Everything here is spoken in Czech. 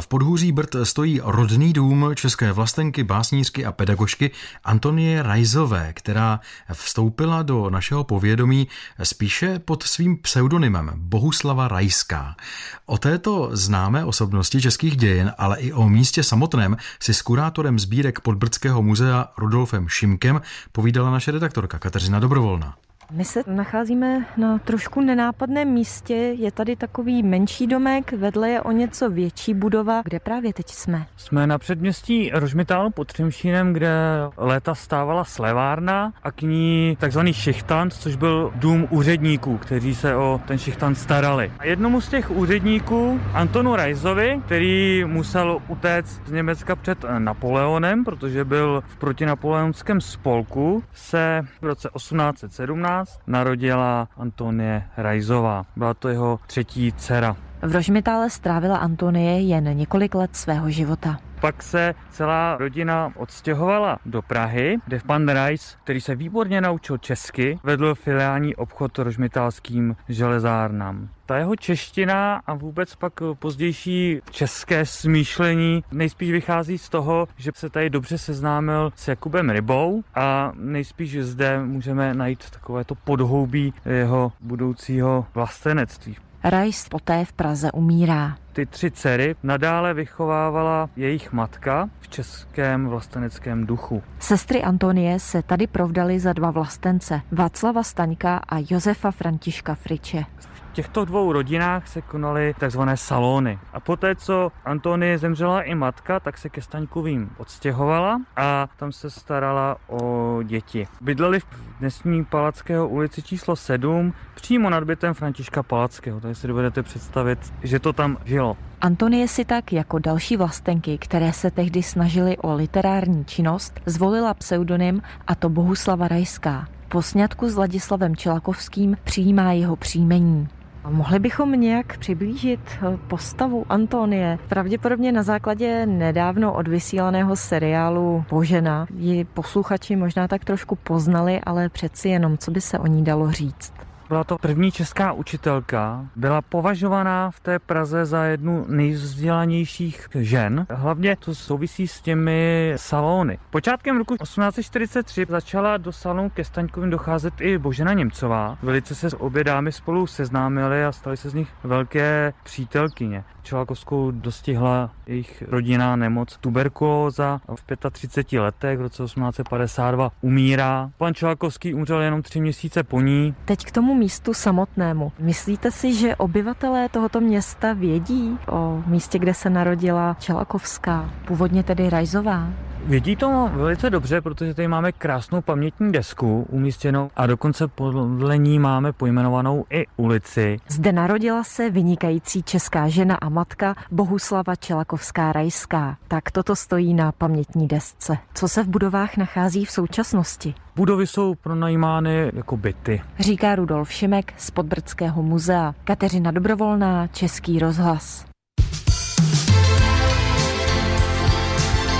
V podhůří Brd stojí rodný dům české vlastenky, básnířky a pedagožky Antonie Rajzové, která vstoupila do našeho povědomí spíše pod svým pseudonymem Bohuslava Rajská. O této známé osobnosti českých dějin, ale i o místě samotném si s kurátorem sbírek Podbrdského muzea Rudolfem Šimkem povídala naše redaktorka Kateřina Dobrovolná. My se nacházíme na trošku nenápadném místě. Je tady takový menší domek, vedle je o něco větší budova. Kde právě teď jsme? Jsme na předměstí Rožmitálu pod Třemšínem, kde léta stávala slevárna a k ní takzvaný šichtant, což byl dům úředníků, kteří se o ten šichtant starali. A jednomu z těch úředníků, Antonu Rajzovi, který musel utéct z Německa před Napoleonem, protože byl v protinapoleonském spolku, se v roce 1817 narodila Antonie Rajzová. Byla to jeho třetí dcera. V Rožmitále strávila Antonie jen několik let svého života. Pak se celá rodina odstěhovala do Prahy, kde pan Rajs, který se výborně naučil česky, vedl filiální obchod rožmitálským železárnám. Ta jeho čeština a vůbec pak pozdější české smýšlení nejspíš vychází z toho, že se tady dobře seznámil s Jakubem Rybou a nejspíš zde můžeme najít takové to podhoubí jeho budoucího vlastenectví. Rajs poté v Praze umírá. Ty tři dcery nadále vychovávala jejich matka v českém vlasteneckém duchu. Sestry Antonie se tady provdali za dva vlastence, Václava Staňka a Josefa Františka Friče těchto dvou rodinách se konaly takzvané salony. A poté, co Antonie zemřela i matka, tak se ke Staňkovým odstěhovala a tam se starala o děti. Bydleli v dnesní Palackého ulici číslo 7, přímo nad bytem Františka Palackého. Takže si dovedete představit, že to tam žilo. Antonie si tak jako další vlastenky, které se tehdy snažily o literární činnost, zvolila pseudonym a to Bohuslava Rajská. Po sňatku s Ladislavem Čelakovským přijímá jeho příjmení. Mohli bychom nějak přiblížit eh, postavu Antonie. Pravděpodobně na základě nedávno odvysílaného seriálu Božena ji posluchači možná tak trošku poznali, ale přeci jenom, co by se o ní dalo říct. Byla to první česká učitelka, byla považovaná v té Praze za jednu nejvzdělanějších žen. Hlavně to souvisí s těmi salony. Počátkem roku 1843 začala do salonu ke Staňkovým docházet i Božena Němcová. Velice se obě dámy spolu seznámily a staly se z nich velké přítelkyně. Čelákovskou dostihla jejich rodinná nemoc tuberkulóza. V 35 letech v roce 1852 umírá. Pan Čelákovský umřel jenom tři měsíce po ní. Teď k tomu místu samotnému. Myslíte si, že obyvatelé tohoto města vědí o místě, kde se narodila Čelakovská, původně tedy Rajzová? Vědí to velice dobře, protože tady máme krásnou pamětní desku umístěnou a dokonce podle ní máme pojmenovanou i ulici. Zde narodila se vynikající česká žena a matka Bohuslava Čelakovská Rajská. Tak toto stojí na pamětní desce. Co se v budovách nachází v současnosti? Budovy jsou pronajímány jako byty. Říká Rudolf Šimek z Podbrdského muzea. Kateřina Dobrovolná, Český rozhlas.